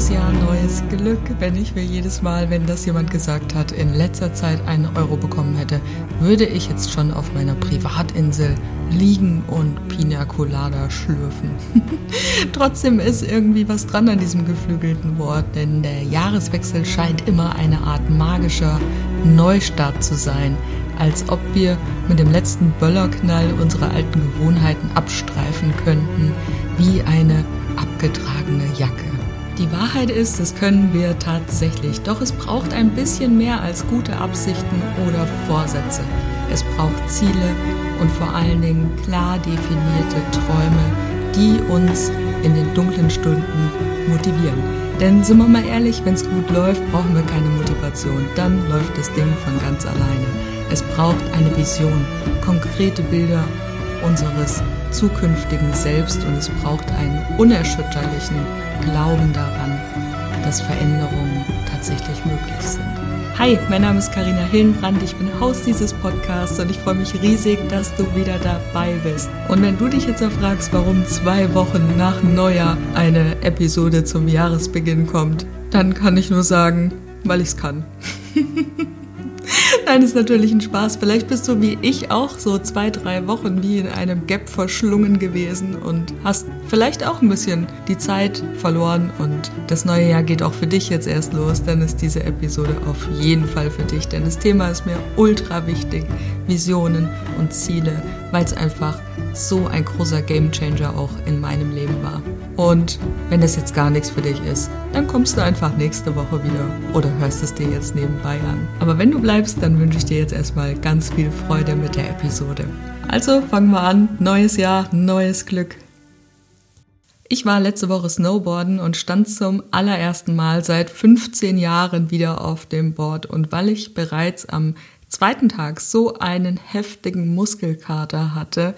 Neues Jahr, neues Glück. Wenn ich mir jedes Mal, wenn das jemand gesagt hat, in letzter Zeit einen Euro bekommen hätte, würde ich jetzt schon auf meiner Privatinsel liegen und Pina Colada schlürfen. Trotzdem ist irgendwie was dran an diesem geflügelten Wort, denn der Jahreswechsel scheint immer eine Art magischer Neustart zu sein, als ob wir mit dem letzten Böllerknall unsere alten Gewohnheiten abstreifen könnten, wie eine abgetragene Jacke. Die Wahrheit ist, das können wir tatsächlich, doch es braucht ein bisschen mehr als gute Absichten oder Vorsätze. Es braucht Ziele und vor allen Dingen klar definierte Träume, die uns in den dunklen Stunden motivieren. Denn sind wir mal ehrlich, wenn es gut läuft, brauchen wir keine Motivation. Dann läuft das Ding von ganz alleine. Es braucht eine Vision, konkrete Bilder unseres zukünftigen Selbst und es braucht einen unerschütterlichen Glauben daran, dass Veränderungen tatsächlich möglich sind. Hi, mein Name ist Karina Hillenbrand, ich bin Haus dieses Podcasts und ich freue mich riesig, dass du wieder dabei bist. Und wenn du dich jetzt auch fragst, warum zwei Wochen nach Neujahr eine Episode zum Jahresbeginn kommt, dann kann ich nur sagen, weil ich es kann. Nein, ist natürlich ein Spaß. Vielleicht bist du wie ich auch so zwei, drei Wochen wie in einem Gap verschlungen gewesen und hast vielleicht auch ein bisschen die Zeit verloren. Und das neue Jahr geht auch für dich jetzt erst los. Dann ist diese Episode auf jeden Fall für dich. Denn das Thema ist mir ultra wichtig. Visionen und Ziele, weil es einfach so ein großer Gamechanger auch in meinem Leben war. Und wenn das jetzt gar nichts für dich ist, dann kommst du einfach nächste Woche wieder oder hörst es dir jetzt nebenbei an. Aber wenn du bleibst, dann wünsche ich dir jetzt erstmal ganz viel Freude mit der Episode. Also fangen wir an. Neues Jahr, neues Glück. Ich war letzte Woche Snowboarden und stand zum allerersten Mal seit 15 Jahren wieder auf dem Board. Und weil ich bereits am zweiten Tag so einen heftigen Muskelkater hatte,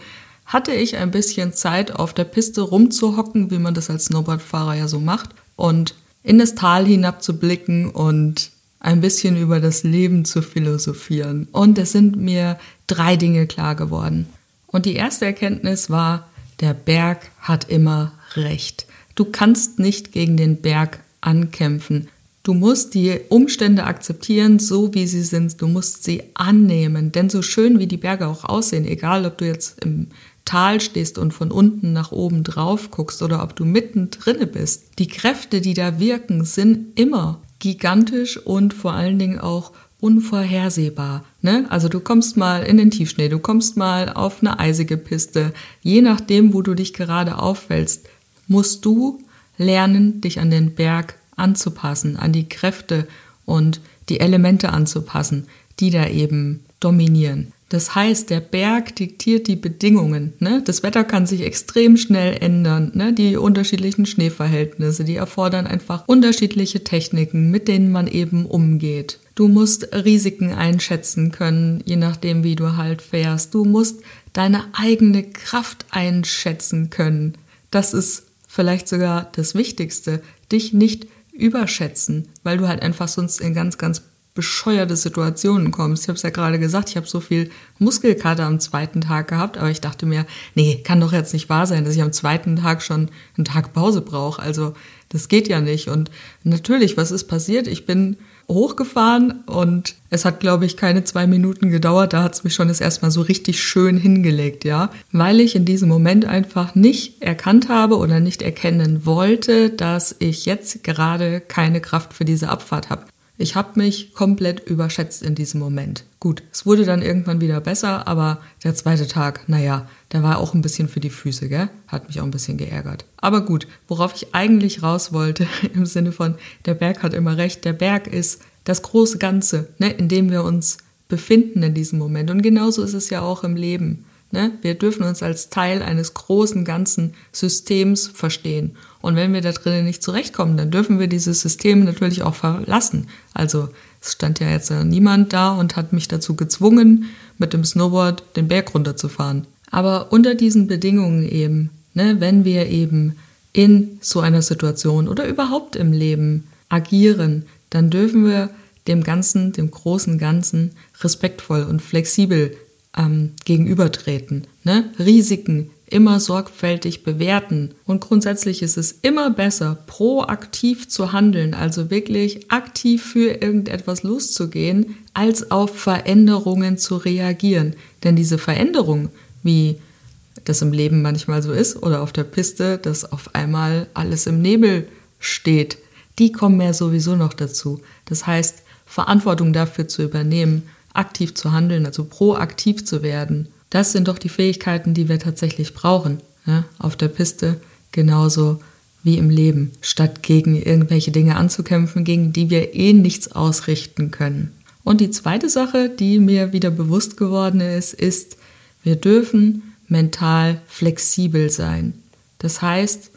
hatte ich ein bisschen Zeit auf der Piste rumzuhocken, wie man das als Snowboardfahrer ja so macht, und in das Tal hinabzublicken und ein bisschen über das Leben zu philosophieren. Und es sind mir drei Dinge klar geworden. Und die erste Erkenntnis war, der Berg hat immer recht. Du kannst nicht gegen den Berg ankämpfen. Du musst die Umstände akzeptieren, so wie sie sind. Du musst sie annehmen. Denn so schön wie die Berge auch aussehen, egal ob du jetzt im Tal stehst und von unten nach oben drauf guckst oder ob du mittendrin bist, die Kräfte, die da wirken, sind immer gigantisch und vor allen Dingen auch unvorhersehbar. Ne? Also du kommst mal in den Tiefschnee, du kommst mal auf eine eisige Piste. Je nachdem, wo du dich gerade auffällst, musst du lernen, dich an den Berg anzupassen, an die Kräfte und die Elemente anzupassen, die da eben dominieren. Das heißt, der Berg diktiert die Bedingungen. Ne? Das Wetter kann sich extrem schnell ändern. Ne? Die unterschiedlichen Schneeverhältnisse, die erfordern einfach unterschiedliche Techniken, mit denen man eben umgeht. Du musst Risiken einschätzen können, je nachdem, wie du halt fährst. Du musst deine eigene Kraft einschätzen können. Das ist vielleicht sogar das Wichtigste. Dich nicht überschätzen, weil du halt einfach sonst in ganz, ganz bescheuerte Situationen kommst. Ich habe es ja gerade gesagt, ich habe so viel Muskelkater am zweiten Tag gehabt, aber ich dachte mir, nee, kann doch jetzt nicht wahr sein, dass ich am zweiten Tag schon einen Tag Pause brauche. Also das geht ja nicht. Und natürlich, was ist passiert? Ich bin hochgefahren und es hat, glaube ich, keine zwei Minuten gedauert. Da hat es mich schon das erstmal so richtig schön hingelegt, ja. Weil ich in diesem Moment einfach nicht erkannt habe oder nicht erkennen wollte, dass ich jetzt gerade keine Kraft für diese Abfahrt habe. Ich habe mich komplett überschätzt in diesem Moment. Gut, es wurde dann irgendwann wieder besser, aber der zweite Tag, naja, der war auch ein bisschen für die Füße, gell? Hat mich auch ein bisschen geärgert. Aber gut, worauf ich eigentlich raus wollte, im Sinne von, der Berg hat immer recht, der Berg ist das große Ganze, ne, in dem wir uns befinden in diesem Moment. Und genauso ist es ja auch im Leben. Ne? Wir dürfen uns als Teil eines großen ganzen Systems verstehen. Und wenn wir da drinnen nicht zurechtkommen, dann dürfen wir dieses System natürlich auch verlassen. Also es stand ja jetzt niemand da und hat mich dazu gezwungen, mit dem Snowboard den Berg runterzufahren. Aber unter diesen Bedingungen eben, ne, wenn wir eben in so einer Situation oder überhaupt im Leben agieren, dann dürfen wir dem Ganzen, dem großen Ganzen respektvoll und flexibel ähm, gegenübertreten. Ne? Risiken immer sorgfältig bewerten. Und grundsätzlich ist es immer besser, proaktiv zu handeln, also wirklich aktiv für irgendetwas loszugehen, als auf Veränderungen zu reagieren. Denn diese Veränderung, wie das im Leben manchmal so ist oder auf der Piste, dass auf einmal alles im Nebel steht, die kommen ja sowieso noch dazu. Das heißt, Verantwortung dafür zu übernehmen, aktiv zu handeln, also proaktiv zu werden, das sind doch die Fähigkeiten, die wir tatsächlich brauchen. Ne? Auf der Piste genauso wie im Leben, statt gegen irgendwelche Dinge anzukämpfen, gegen die wir eh nichts ausrichten können. Und die zweite Sache, die mir wieder bewusst geworden ist, ist, wir dürfen mental flexibel sein. Das heißt,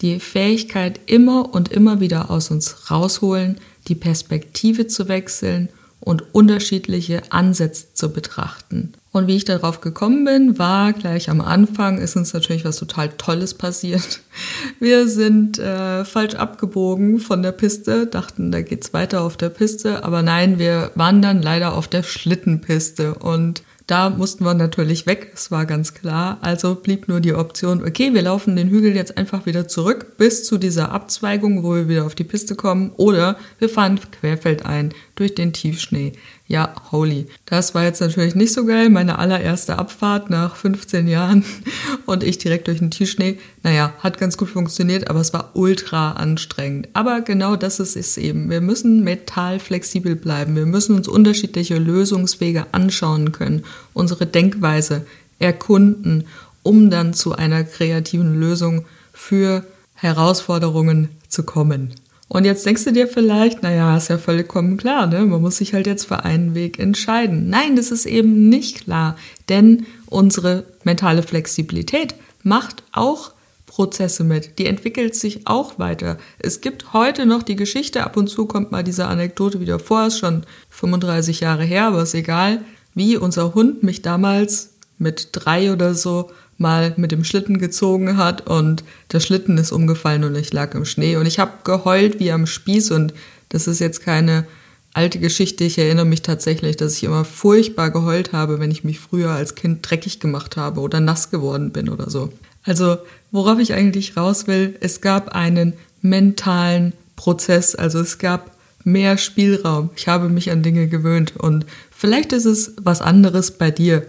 die Fähigkeit immer und immer wieder aus uns rausholen, die Perspektive zu wechseln und unterschiedliche Ansätze zu betrachten. Und wie ich darauf gekommen bin, war gleich am Anfang, ist uns natürlich was total Tolles passiert. Wir sind äh, falsch abgebogen von der Piste, dachten, da geht's weiter auf der Piste, aber nein, wir waren dann leider auf der Schlittenpiste und da mussten wir natürlich weg, es war ganz klar. Also blieb nur die Option, okay, wir laufen den Hügel jetzt einfach wieder zurück bis zu dieser Abzweigung, wo wir wieder auf die Piste kommen, oder wir fahren querfeldein durch den Tiefschnee. Ja, holy. Das war jetzt natürlich nicht so geil. Meine allererste Abfahrt nach 15 Jahren und ich direkt durch den Tiefschnee. Naja, hat ganz gut funktioniert, aber es war ultra anstrengend. Aber genau das ist es eben. Wir müssen mental flexibel bleiben. Wir müssen uns unterschiedliche Lösungswege anschauen können, unsere Denkweise erkunden, um dann zu einer kreativen Lösung für Herausforderungen zu kommen. Und jetzt denkst du dir vielleicht, naja, ist ja vollkommen klar, ne? Man muss sich halt jetzt für einen Weg entscheiden. Nein, das ist eben nicht klar, denn unsere mentale Flexibilität macht auch Prozesse mit. Die entwickelt sich auch weiter. Es gibt heute noch die Geschichte, ab und zu kommt mal diese Anekdote wieder vor, ist schon 35 Jahre her, aber ist egal, wie unser Hund mich damals mit drei oder so mal mit dem Schlitten gezogen hat und der Schlitten ist umgefallen und ich lag im Schnee und ich habe geheult wie am Spieß und das ist jetzt keine alte Geschichte. Ich erinnere mich tatsächlich, dass ich immer furchtbar geheult habe, wenn ich mich früher als Kind dreckig gemacht habe oder nass geworden bin oder so. Also worauf ich eigentlich raus will, es gab einen mentalen Prozess, also es gab mehr Spielraum. Ich habe mich an Dinge gewöhnt und vielleicht ist es was anderes bei dir.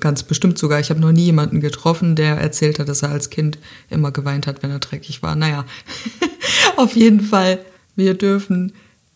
Ganz bestimmt sogar. Ich habe noch nie jemanden getroffen, der erzählt hat, dass er als Kind immer geweint hat, wenn er dreckig war. Naja, auf jeden Fall, wir dürfen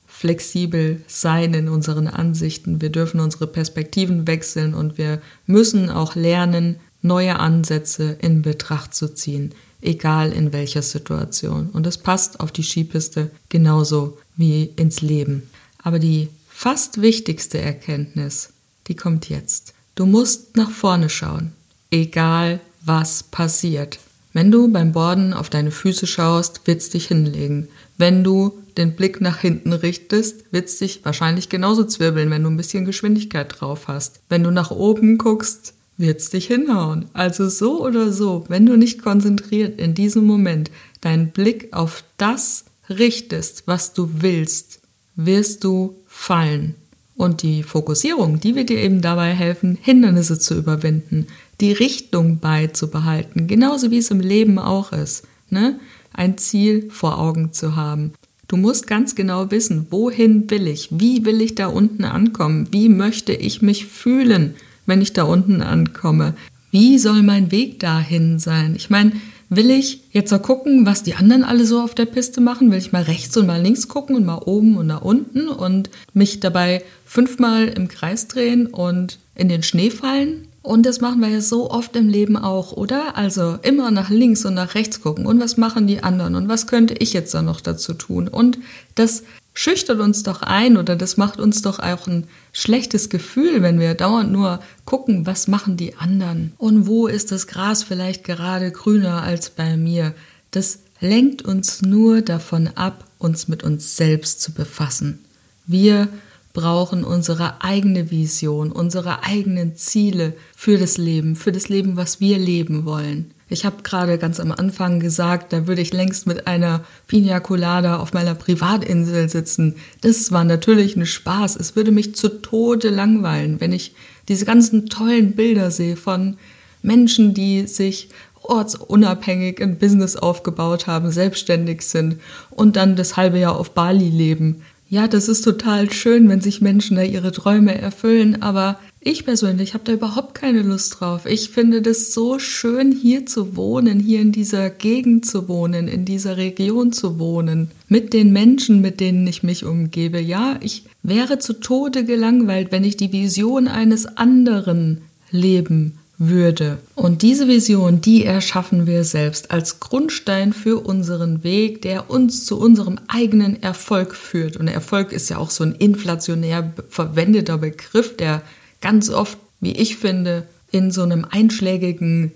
flexibel sein in unseren Ansichten. Wir dürfen unsere Perspektiven wechseln und wir müssen auch lernen, neue Ansätze in Betracht zu ziehen, egal in welcher Situation. Und das passt auf die Skipiste genauso wie ins Leben. Aber die fast wichtigste Erkenntnis, die kommt jetzt. Du musst nach vorne schauen, egal was passiert. Wenn du beim Borden auf deine Füße schaust, wird's dich hinlegen. Wenn du den Blick nach hinten richtest, wird's dich wahrscheinlich genauso zwirbeln, wenn du ein bisschen Geschwindigkeit drauf hast. Wenn du nach oben guckst, wird's dich hinhauen. Also so oder so, wenn du nicht konzentriert in diesem Moment deinen Blick auf das richtest, was du willst, wirst du fallen. Und die Fokussierung, die wird dir eben dabei helfen, Hindernisse zu überwinden, die Richtung beizubehalten, genauso wie es im Leben auch ist. Ne? Ein Ziel vor Augen zu haben. Du musst ganz genau wissen, wohin will ich, wie will ich da unten ankommen, wie möchte ich mich fühlen, wenn ich da unten ankomme, wie soll mein Weg dahin sein. Ich meine, Will ich jetzt mal gucken, was die anderen alle so auf der Piste machen? Will ich mal rechts und mal links gucken und mal oben und nach unten und mich dabei fünfmal im Kreis drehen und in den Schnee fallen? Und das machen wir ja so oft im Leben auch, oder? Also immer nach links und nach rechts gucken. Und was machen die anderen? Und was könnte ich jetzt da noch dazu tun? Und das schüchtert uns doch ein oder das macht uns doch auch ein schlechtes Gefühl, wenn wir dauernd nur gucken, was machen die anderen und wo ist das Gras vielleicht gerade grüner als bei mir. Das lenkt uns nur davon ab, uns mit uns selbst zu befassen. Wir brauchen unsere eigene Vision, unsere eigenen Ziele für das Leben, für das Leben, was wir leben wollen. Ich habe gerade ganz am Anfang gesagt, da würde ich längst mit einer Pina Colada auf meiner Privatinsel sitzen. Das war natürlich ein Spaß. Es würde mich zu Tode langweilen, wenn ich diese ganzen tollen Bilder sehe von Menschen, die sich ortsunabhängig ein Business aufgebaut haben, selbstständig sind und dann das halbe Jahr auf Bali leben. Ja, das ist total schön, wenn sich Menschen da ihre Träume erfüllen, aber ich persönlich habe da überhaupt keine Lust drauf. Ich finde das so schön, hier zu wohnen, hier in dieser Gegend zu wohnen, in dieser Region zu wohnen, mit den Menschen, mit denen ich mich umgebe. Ja, ich wäre zu Tode gelangweilt, wenn ich die Vision eines anderen leben würde. Und diese Vision, die erschaffen wir selbst als Grundstein für unseren Weg, der uns zu unserem eigenen Erfolg führt. Und Erfolg ist ja auch so ein inflationär verwendeter Begriff, der ganz oft, wie ich finde, in so einem einschlägigen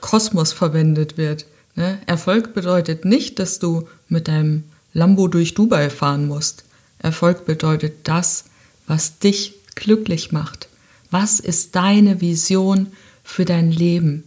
Kosmos verwendet wird. Ne? Erfolg bedeutet nicht, dass du mit deinem Lambo durch Dubai fahren musst. Erfolg bedeutet das, was dich glücklich macht. Was ist deine Vision für dein Leben.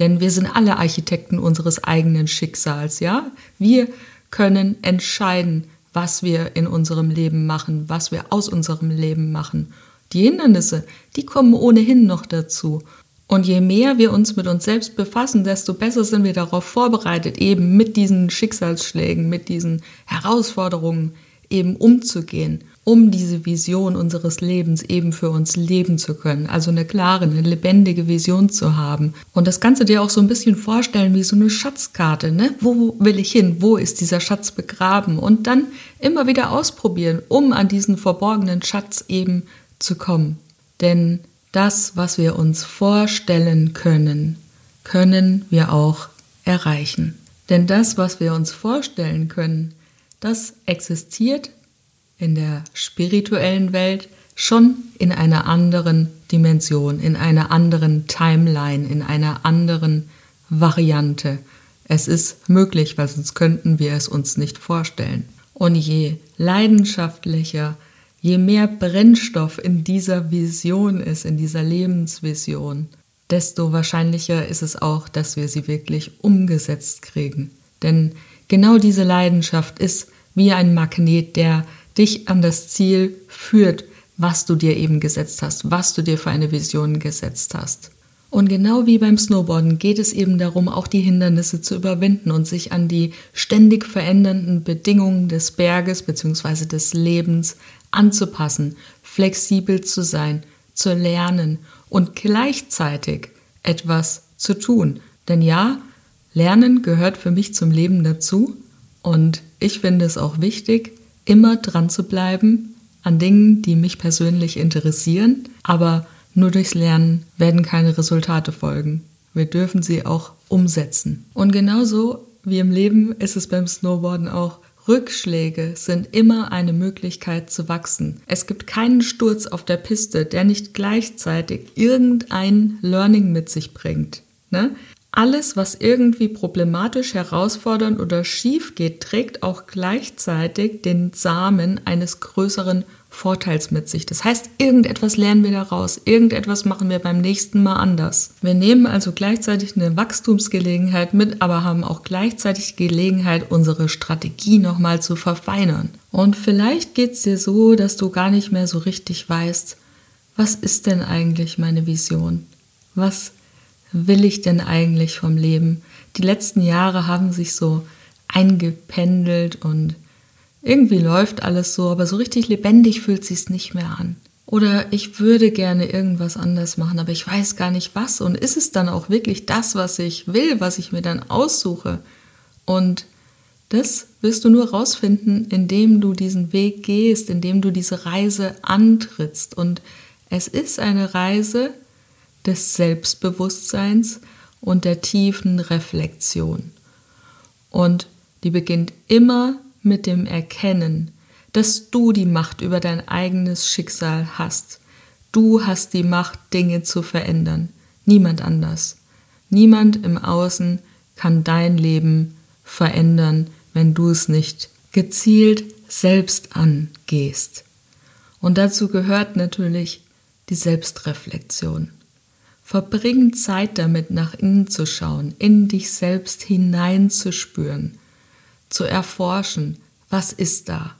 Denn wir sind alle Architekten unseres eigenen Schicksals, ja? Wir können entscheiden, was wir in unserem Leben machen, was wir aus unserem Leben machen. Die Hindernisse, die kommen ohnehin noch dazu. Und je mehr wir uns mit uns selbst befassen, desto besser sind wir darauf vorbereitet, eben mit diesen Schicksalsschlägen, mit diesen Herausforderungen eben umzugehen um diese Vision unseres Lebens eben für uns leben zu können. Also eine klare, eine lebendige Vision zu haben. Und das Ganze dir auch so ein bisschen vorstellen wie so eine Schatzkarte. Ne? Wo will ich hin? Wo ist dieser Schatz begraben? Und dann immer wieder ausprobieren, um an diesen verborgenen Schatz eben zu kommen. Denn das, was wir uns vorstellen können, können wir auch erreichen. Denn das, was wir uns vorstellen können, das existiert in der spirituellen Welt schon in einer anderen Dimension, in einer anderen Timeline, in einer anderen Variante. Es ist möglich, weil sonst könnten wir es uns nicht vorstellen. Und je leidenschaftlicher, je mehr Brennstoff in dieser Vision ist, in dieser Lebensvision, desto wahrscheinlicher ist es auch, dass wir sie wirklich umgesetzt kriegen. Denn genau diese Leidenschaft ist wie ein Magnet, der dich an das Ziel führt, was du dir eben gesetzt hast, was du dir für eine Vision gesetzt hast. Und genau wie beim Snowboarden geht es eben darum, auch die Hindernisse zu überwinden und sich an die ständig verändernden Bedingungen des Berges bzw. des Lebens anzupassen, flexibel zu sein, zu lernen und gleichzeitig etwas zu tun. Denn ja, Lernen gehört für mich zum Leben dazu und ich finde es auch wichtig, immer dran zu bleiben an Dingen, die mich persönlich interessieren, aber nur durchs Lernen werden keine Resultate folgen. Wir dürfen sie auch umsetzen. Und genauso wie im Leben ist es beim Snowboarden auch. Rückschläge sind immer eine Möglichkeit zu wachsen. Es gibt keinen Sturz auf der Piste, der nicht gleichzeitig irgendein Learning mit sich bringt. Ne? Alles, was irgendwie problematisch, herausfordernd oder schief geht, trägt auch gleichzeitig den Samen eines größeren Vorteils mit sich. Das heißt, irgendetwas lernen wir daraus, irgendetwas machen wir beim nächsten Mal anders. Wir nehmen also gleichzeitig eine Wachstumsgelegenheit mit, aber haben auch gleichzeitig Gelegenheit, unsere Strategie nochmal zu verfeinern. Und vielleicht geht es dir so, dass du gar nicht mehr so richtig weißt, was ist denn eigentlich meine Vision? Was will ich denn eigentlich vom Leben? Die letzten Jahre haben sich so eingependelt und irgendwie läuft alles so, aber so richtig lebendig fühlt sich nicht mehr an. Oder ich würde gerne irgendwas anders machen, aber ich weiß gar nicht was. Und ist es dann auch wirklich das, was ich will, was ich mir dann aussuche? Und das wirst du nur rausfinden, indem du diesen Weg gehst, indem du diese Reise antrittst. Und es ist eine Reise, des Selbstbewusstseins und der tiefen Reflexion. Und die beginnt immer mit dem Erkennen, dass du die Macht über dein eigenes Schicksal hast. Du hast die Macht, Dinge zu verändern. Niemand anders. Niemand im Außen kann dein Leben verändern, wenn du es nicht gezielt selbst angehst. Und dazu gehört natürlich die Selbstreflexion. Verbring Zeit damit, nach innen zu schauen, in dich selbst hineinzuspüren, zu erforschen, was ist da?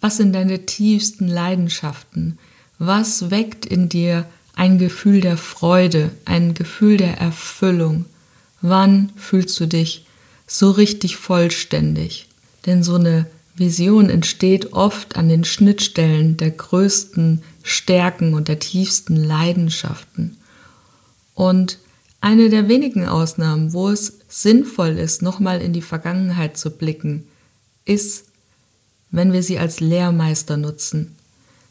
Was sind deine tiefsten Leidenschaften? Was weckt in dir ein Gefühl der Freude, ein Gefühl der Erfüllung? Wann fühlst du dich so richtig vollständig? Denn so eine Vision entsteht oft an den Schnittstellen der größten Stärken und der tiefsten Leidenschaften. Und eine der wenigen Ausnahmen, wo es sinnvoll ist, nochmal in die Vergangenheit zu blicken, ist, wenn wir sie als Lehrmeister nutzen.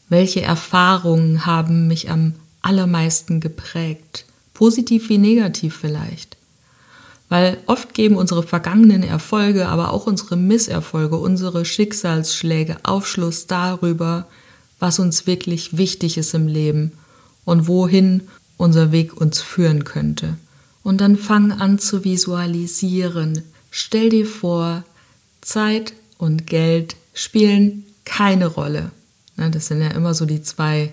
Welche Erfahrungen haben mich am allermeisten geprägt? Positiv wie negativ vielleicht. Weil oft geben unsere vergangenen Erfolge, aber auch unsere Misserfolge, unsere Schicksalsschläge Aufschluss darüber, was uns wirklich wichtig ist im Leben und wohin unser Weg uns führen könnte. Und dann fang an zu visualisieren. Stell dir vor, Zeit und Geld spielen keine Rolle. Das sind ja immer so die zwei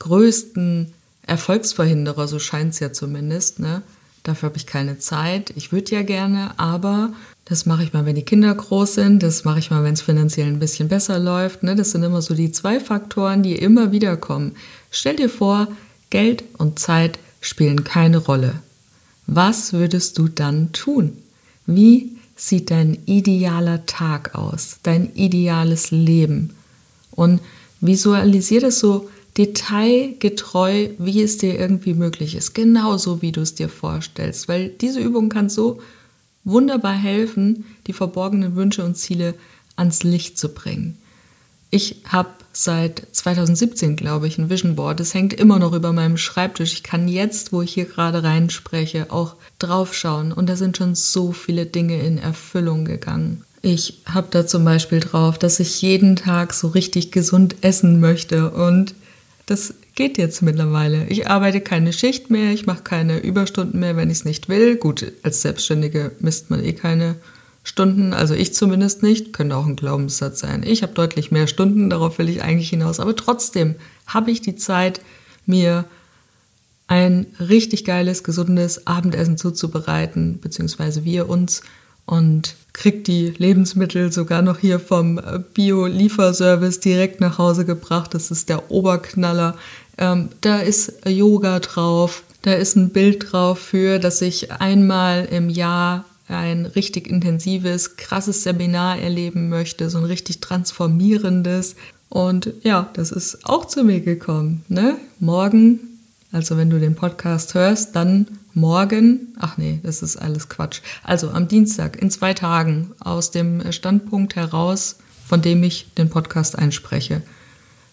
größten Erfolgsverhinderer, so scheint es ja zumindest. Ne? Dafür habe ich keine Zeit. Ich würde ja gerne, aber das mache ich mal, wenn die Kinder groß sind. Das mache ich mal, wenn es finanziell ein bisschen besser läuft. Ne? Das sind immer so die zwei Faktoren, die immer wieder kommen. Stell dir vor, Geld und Zeit spielen keine Rolle. Was würdest du dann tun? Wie sieht dein idealer Tag aus? Dein ideales Leben? Und visualisiere das so detailgetreu, wie es dir irgendwie möglich ist. Genauso, wie du es dir vorstellst. Weil diese Übung kann so wunderbar helfen, die verborgenen Wünsche und Ziele ans Licht zu bringen. Ich habe seit 2017, glaube ich, ein Vision Board. Das hängt immer noch über meinem Schreibtisch. Ich kann jetzt, wo ich hier gerade reinspreche, auch draufschauen. Und da sind schon so viele Dinge in Erfüllung gegangen. Ich habe da zum Beispiel drauf, dass ich jeden Tag so richtig gesund essen möchte. Und das geht jetzt mittlerweile. Ich arbeite keine Schicht mehr, ich mache keine Überstunden mehr, wenn ich es nicht will. Gut, als Selbstständige misst man eh keine Stunden, also ich zumindest nicht, könnte auch ein Glaubenssatz sein. Ich habe deutlich mehr Stunden, darauf will ich eigentlich hinaus, aber trotzdem habe ich die Zeit, mir ein richtig geiles, gesundes Abendessen zuzubereiten, beziehungsweise wir uns und kriegt die Lebensmittel sogar noch hier vom Bio-Lieferservice direkt nach Hause gebracht. Das ist der Oberknaller. Ähm, da ist Yoga drauf, da ist ein Bild drauf für, dass ich einmal im Jahr ein richtig intensives, krasses Seminar erleben möchte, so ein richtig transformierendes. Und ja, das ist auch zu mir gekommen. Ne? Morgen, also wenn du den Podcast hörst, dann morgen, ach nee, das ist alles Quatsch. Also am Dienstag, in zwei Tagen, aus dem Standpunkt heraus, von dem ich den Podcast einspreche,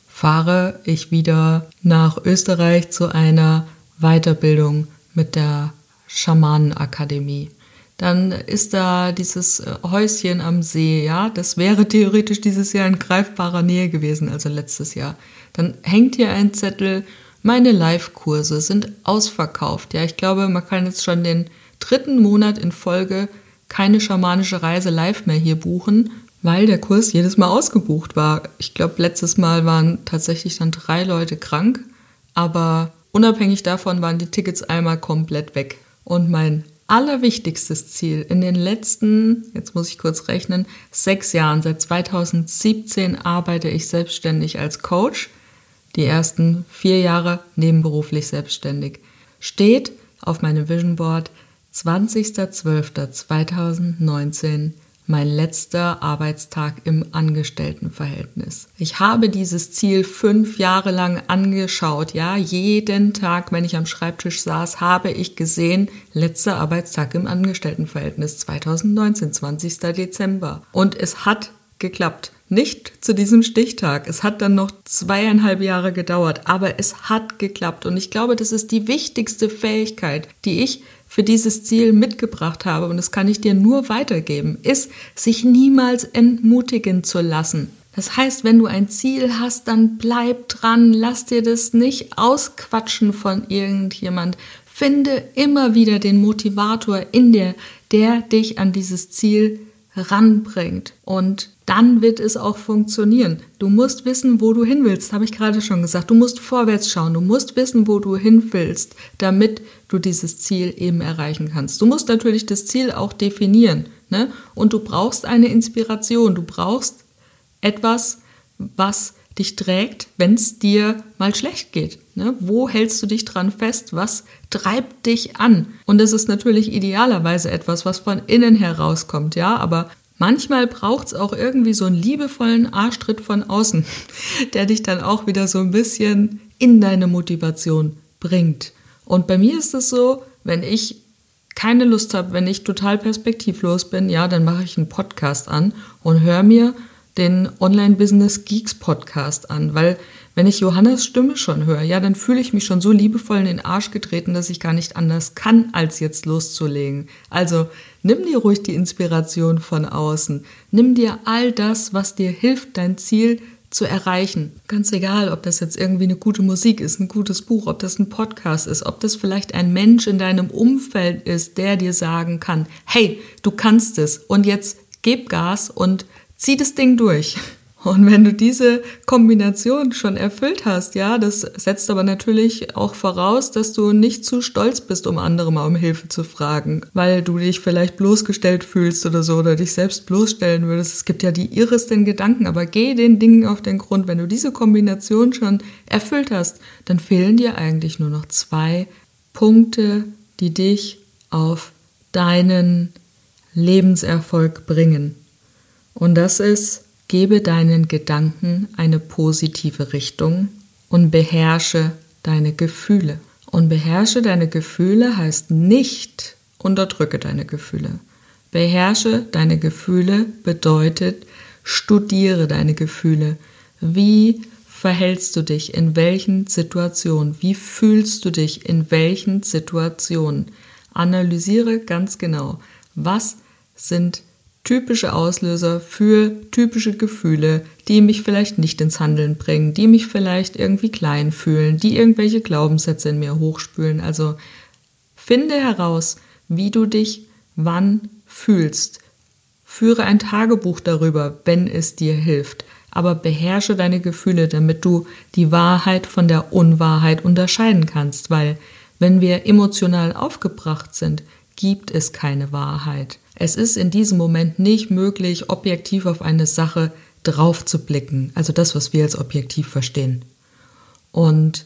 fahre ich wieder nach Österreich zu einer Weiterbildung mit der Schamanenakademie dann ist da dieses äh, Häuschen am See, ja, das wäre theoretisch dieses Jahr in greifbarer Nähe gewesen, also letztes Jahr. Dann hängt hier ein Zettel, meine Live-Kurse sind ausverkauft. Ja, ich glaube, man kann jetzt schon den dritten Monat in Folge keine schamanische Reise live mehr hier buchen, weil der Kurs jedes Mal ausgebucht war. Ich glaube, letztes Mal waren tatsächlich dann drei Leute krank, aber unabhängig davon waren die Tickets einmal komplett weg. Und mein allerwichtigstes Ziel in den letzten, jetzt muss ich kurz rechnen, sechs Jahren, seit 2017 arbeite ich selbstständig als Coach, die ersten vier Jahre nebenberuflich selbstständig, steht auf meinem Vision Board 20.12.2019 mein letzter Arbeitstag im Angestelltenverhältnis. Ich habe dieses Ziel fünf Jahre lang angeschaut. Ja, jeden Tag, wenn ich am Schreibtisch saß, habe ich gesehen, letzter Arbeitstag im Angestelltenverhältnis 2019, 20. Dezember. Und es hat geklappt. Nicht zu diesem Stichtag. Es hat dann noch zweieinhalb Jahre gedauert, aber es hat geklappt. Und ich glaube, das ist die wichtigste Fähigkeit, die ich für dieses Ziel mitgebracht habe, und das kann ich dir nur weitergeben, ist, sich niemals entmutigen zu lassen. Das heißt, wenn du ein Ziel hast, dann bleib dran, lass dir das nicht ausquatschen von irgendjemand. Finde immer wieder den Motivator in dir, der dich an dieses Ziel ranbringt. Und dann wird es auch funktionieren. Du musst wissen, wo du hin willst, habe ich gerade schon gesagt. Du musst vorwärts schauen, du musst wissen, wo du hin willst, damit du dieses Ziel eben erreichen kannst. Du musst natürlich das Ziel auch definieren. Ne? Und du brauchst eine Inspiration, du brauchst etwas, was dich trägt, wenn es dir mal schlecht geht. Ne? Wo hältst du dich dran fest? Was treibt dich an? Und es ist natürlich idealerweise etwas, was von innen herauskommt, ja, aber Manchmal braucht es auch irgendwie so einen liebevollen Arschtritt von außen, der dich dann auch wieder so ein bisschen in deine Motivation bringt. Und bei mir ist es so, wenn ich keine Lust habe, wenn ich total perspektivlos bin, ja, dann mache ich einen Podcast an und höre mir den Online Business Geeks Podcast an, weil wenn ich Johannes Stimme schon höre, ja, dann fühle ich mich schon so liebevoll in den Arsch getreten, dass ich gar nicht anders kann, als jetzt loszulegen. Also nimm dir ruhig die Inspiration von außen. Nimm dir all das, was dir hilft, dein Ziel zu erreichen. Ganz egal, ob das jetzt irgendwie eine gute Musik ist, ein gutes Buch, ob das ein Podcast ist, ob das vielleicht ein Mensch in deinem Umfeld ist, der dir sagen kann, hey, du kannst es und jetzt gib Gas und zieh das Ding durch. Und wenn du diese Kombination schon erfüllt hast, ja, das setzt aber natürlich auch voraus, dass du nicht zu stolz bist, um andere mal um Hilfe zu fragen, weil du dich vielleicht bloßgestellt fühlst oder so oder dich selbst bloßstellen würdest. Es gibt ja die irresten Gedanken, aber geh den Dingen auf den Grund. Wenn du diese Kombination schon erfüllt hast, dann fehlen dir eigentlich nur noch zwei Punkte, die dich auf deinen Lebenserfolg bringen. Und das ist Gebe deinen Gedanken eine positive Richtung und beherrsche deine Gefühle. Und beherrsche deine Gefühle heißt nicht unterdrücke deine Gefühle. Beherrsche deine Gefühle bedeutet studiere deine Gefühle. Wie verhältst du dich in welchen Situationen? Wie fühlst du dich in welchen Situationen? Analysiere ganz genau, was sind typische Auslöser für typische Gefühle, die mich vielleicht nicht ins Handeln bringen, die mich vielleicht irgendwie klein fühlen, die irgendwelche Glaubenssätze in mir hochspülen. Also finde heraus, wie du dich wann fühlst. Führe ein Tagebuch darüber, wenn es dir hilft. Aber beherrsche deine Gefühle, damit du die Wahrheit von der Unwahrheit unterscheiden kannst, weil wenn wir emotional aufgebracht sind, gibt es keine Wahrheit. Es ist in diesem Moment nicht möglich, objektiv auf eine Sache drauf zu blicken, also das, was wir als objektiv verstehen. Und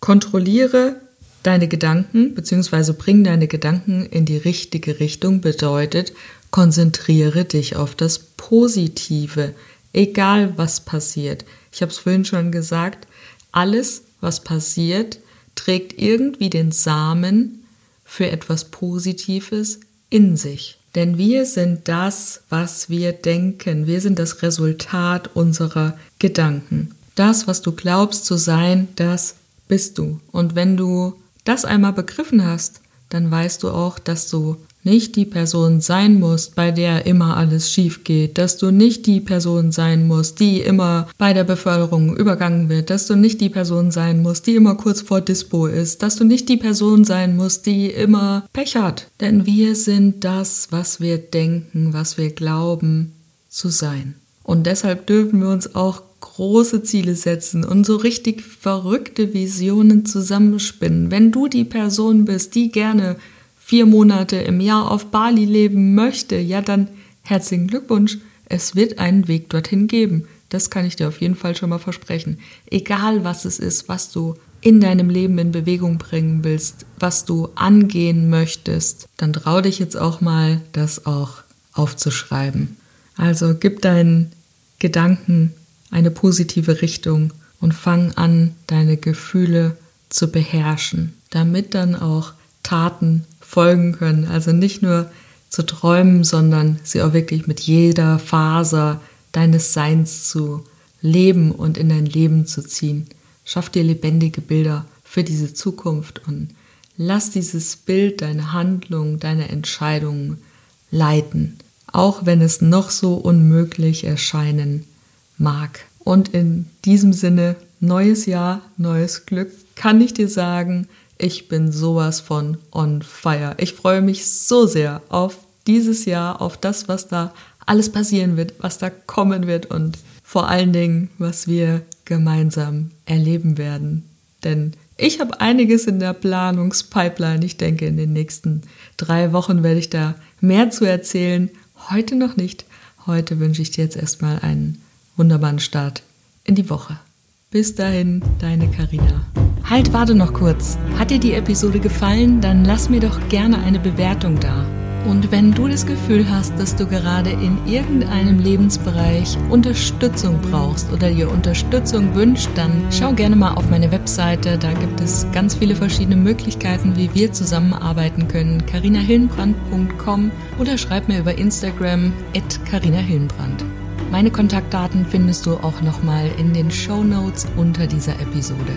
kontrolliere deine Gedanken, beziehungsweise bring deine Gedanken in die richtige Richtung, bedeutet, konzentriere dich auf das Positive, egal was passiert. Ich habe es vorhin schon gesagt, alles, was passiert, trägt irgendwie den Samen für etwas Positives in sich. Denn wir sind das, was wir denken. Wir sind das Resultat unserer Gedanken. Das, was du glaubst zu sein, das bist du. Und wenn du das einmal begriffen hast, dann weißt du auch, dass du nicht die Person sein musst, bei der immer alles schief geht, dass du nicht die Person sein musst, die immer bei der Beförderung übergangen wird, dass du nicht die Person sein musst, die immer kurz vor Dispo ist, dass du nicht die Person sein musst, die immer Pech hat. Denn wir sind das, was wir denken, was wir glauben zu sein. Und deshalb dürfen wir uns auch große Ziele setzen und so richtig verrückte Visionen zusammenspinnen. Wenn du die Person bist, die gerne vier Monate im Jahr auf Bali leben möchte, ja dann herzlichen Glückwunsch. Es wird einen Weg dorthin geben. Das kann ich dir auf jeden Fall schon mal versprechen. Egal was es ist, was du in deinem Leben in Bewegung bringen willst, was du angehen möchtest, dann trau dich jetzt auch mal, das auch aufzuschreiben. Also gib deinen Gedanken eine positive Richtung und fang an, deine Gefühle zu beherrschen, damit dann auch Taten folgen können. Also nicht nur zu träumen, sondern sie auch wirklich mit jeder Faser deines Seins zu leben und in dein Leben zu ziehen. Schaff dir lebendige Bilder für diese Zukunft und lass dieses Bild deine Handlung, deine Entscheidungen leiten, auch wenn es noch so unmöglich erscheinen mag. Und in diesem Sinne, neues Jahr, neues Glück, kann ich dir sagen, ich bin sowas von on fire. Ich freue mich so sehr auf dieses Jahr, auf das, was da alles passieren wird, was da kommen wird und vor allen Dingen, was wir gemeinsam erleben werden. Denn ich habe einiges in der Planungspipeline. Ich denke, in den nächsten drei Wochen werde ich da mehr zu erzählen. Heute noch nicht. Heute wünsche ich dir jetzt erstmal einen wunderbaren Start in die Woche. Bis dahin, deine Karina. Halt, warte noch kurz. Hat dir die Episode gefallen? Dann lass mir doch gerne eine Bewertung da. Und wenn du das Gefühl hast, dass du gerade in irgendeinem Lebensbereich Unterstützung brauchst oder dir Unterstützung wünscht, dann schau gerne mal auf meine Webseite. Da gibt es ganz viele verschiedene Möglichkeiten, wie wir zusammenarbeiten können. carinahillenbrand.com oder schreib mir über Instagram at carinahillenbrand. Meine Kontaktdaten findest du auch nochmal in den Show Notes unter dieser Episode.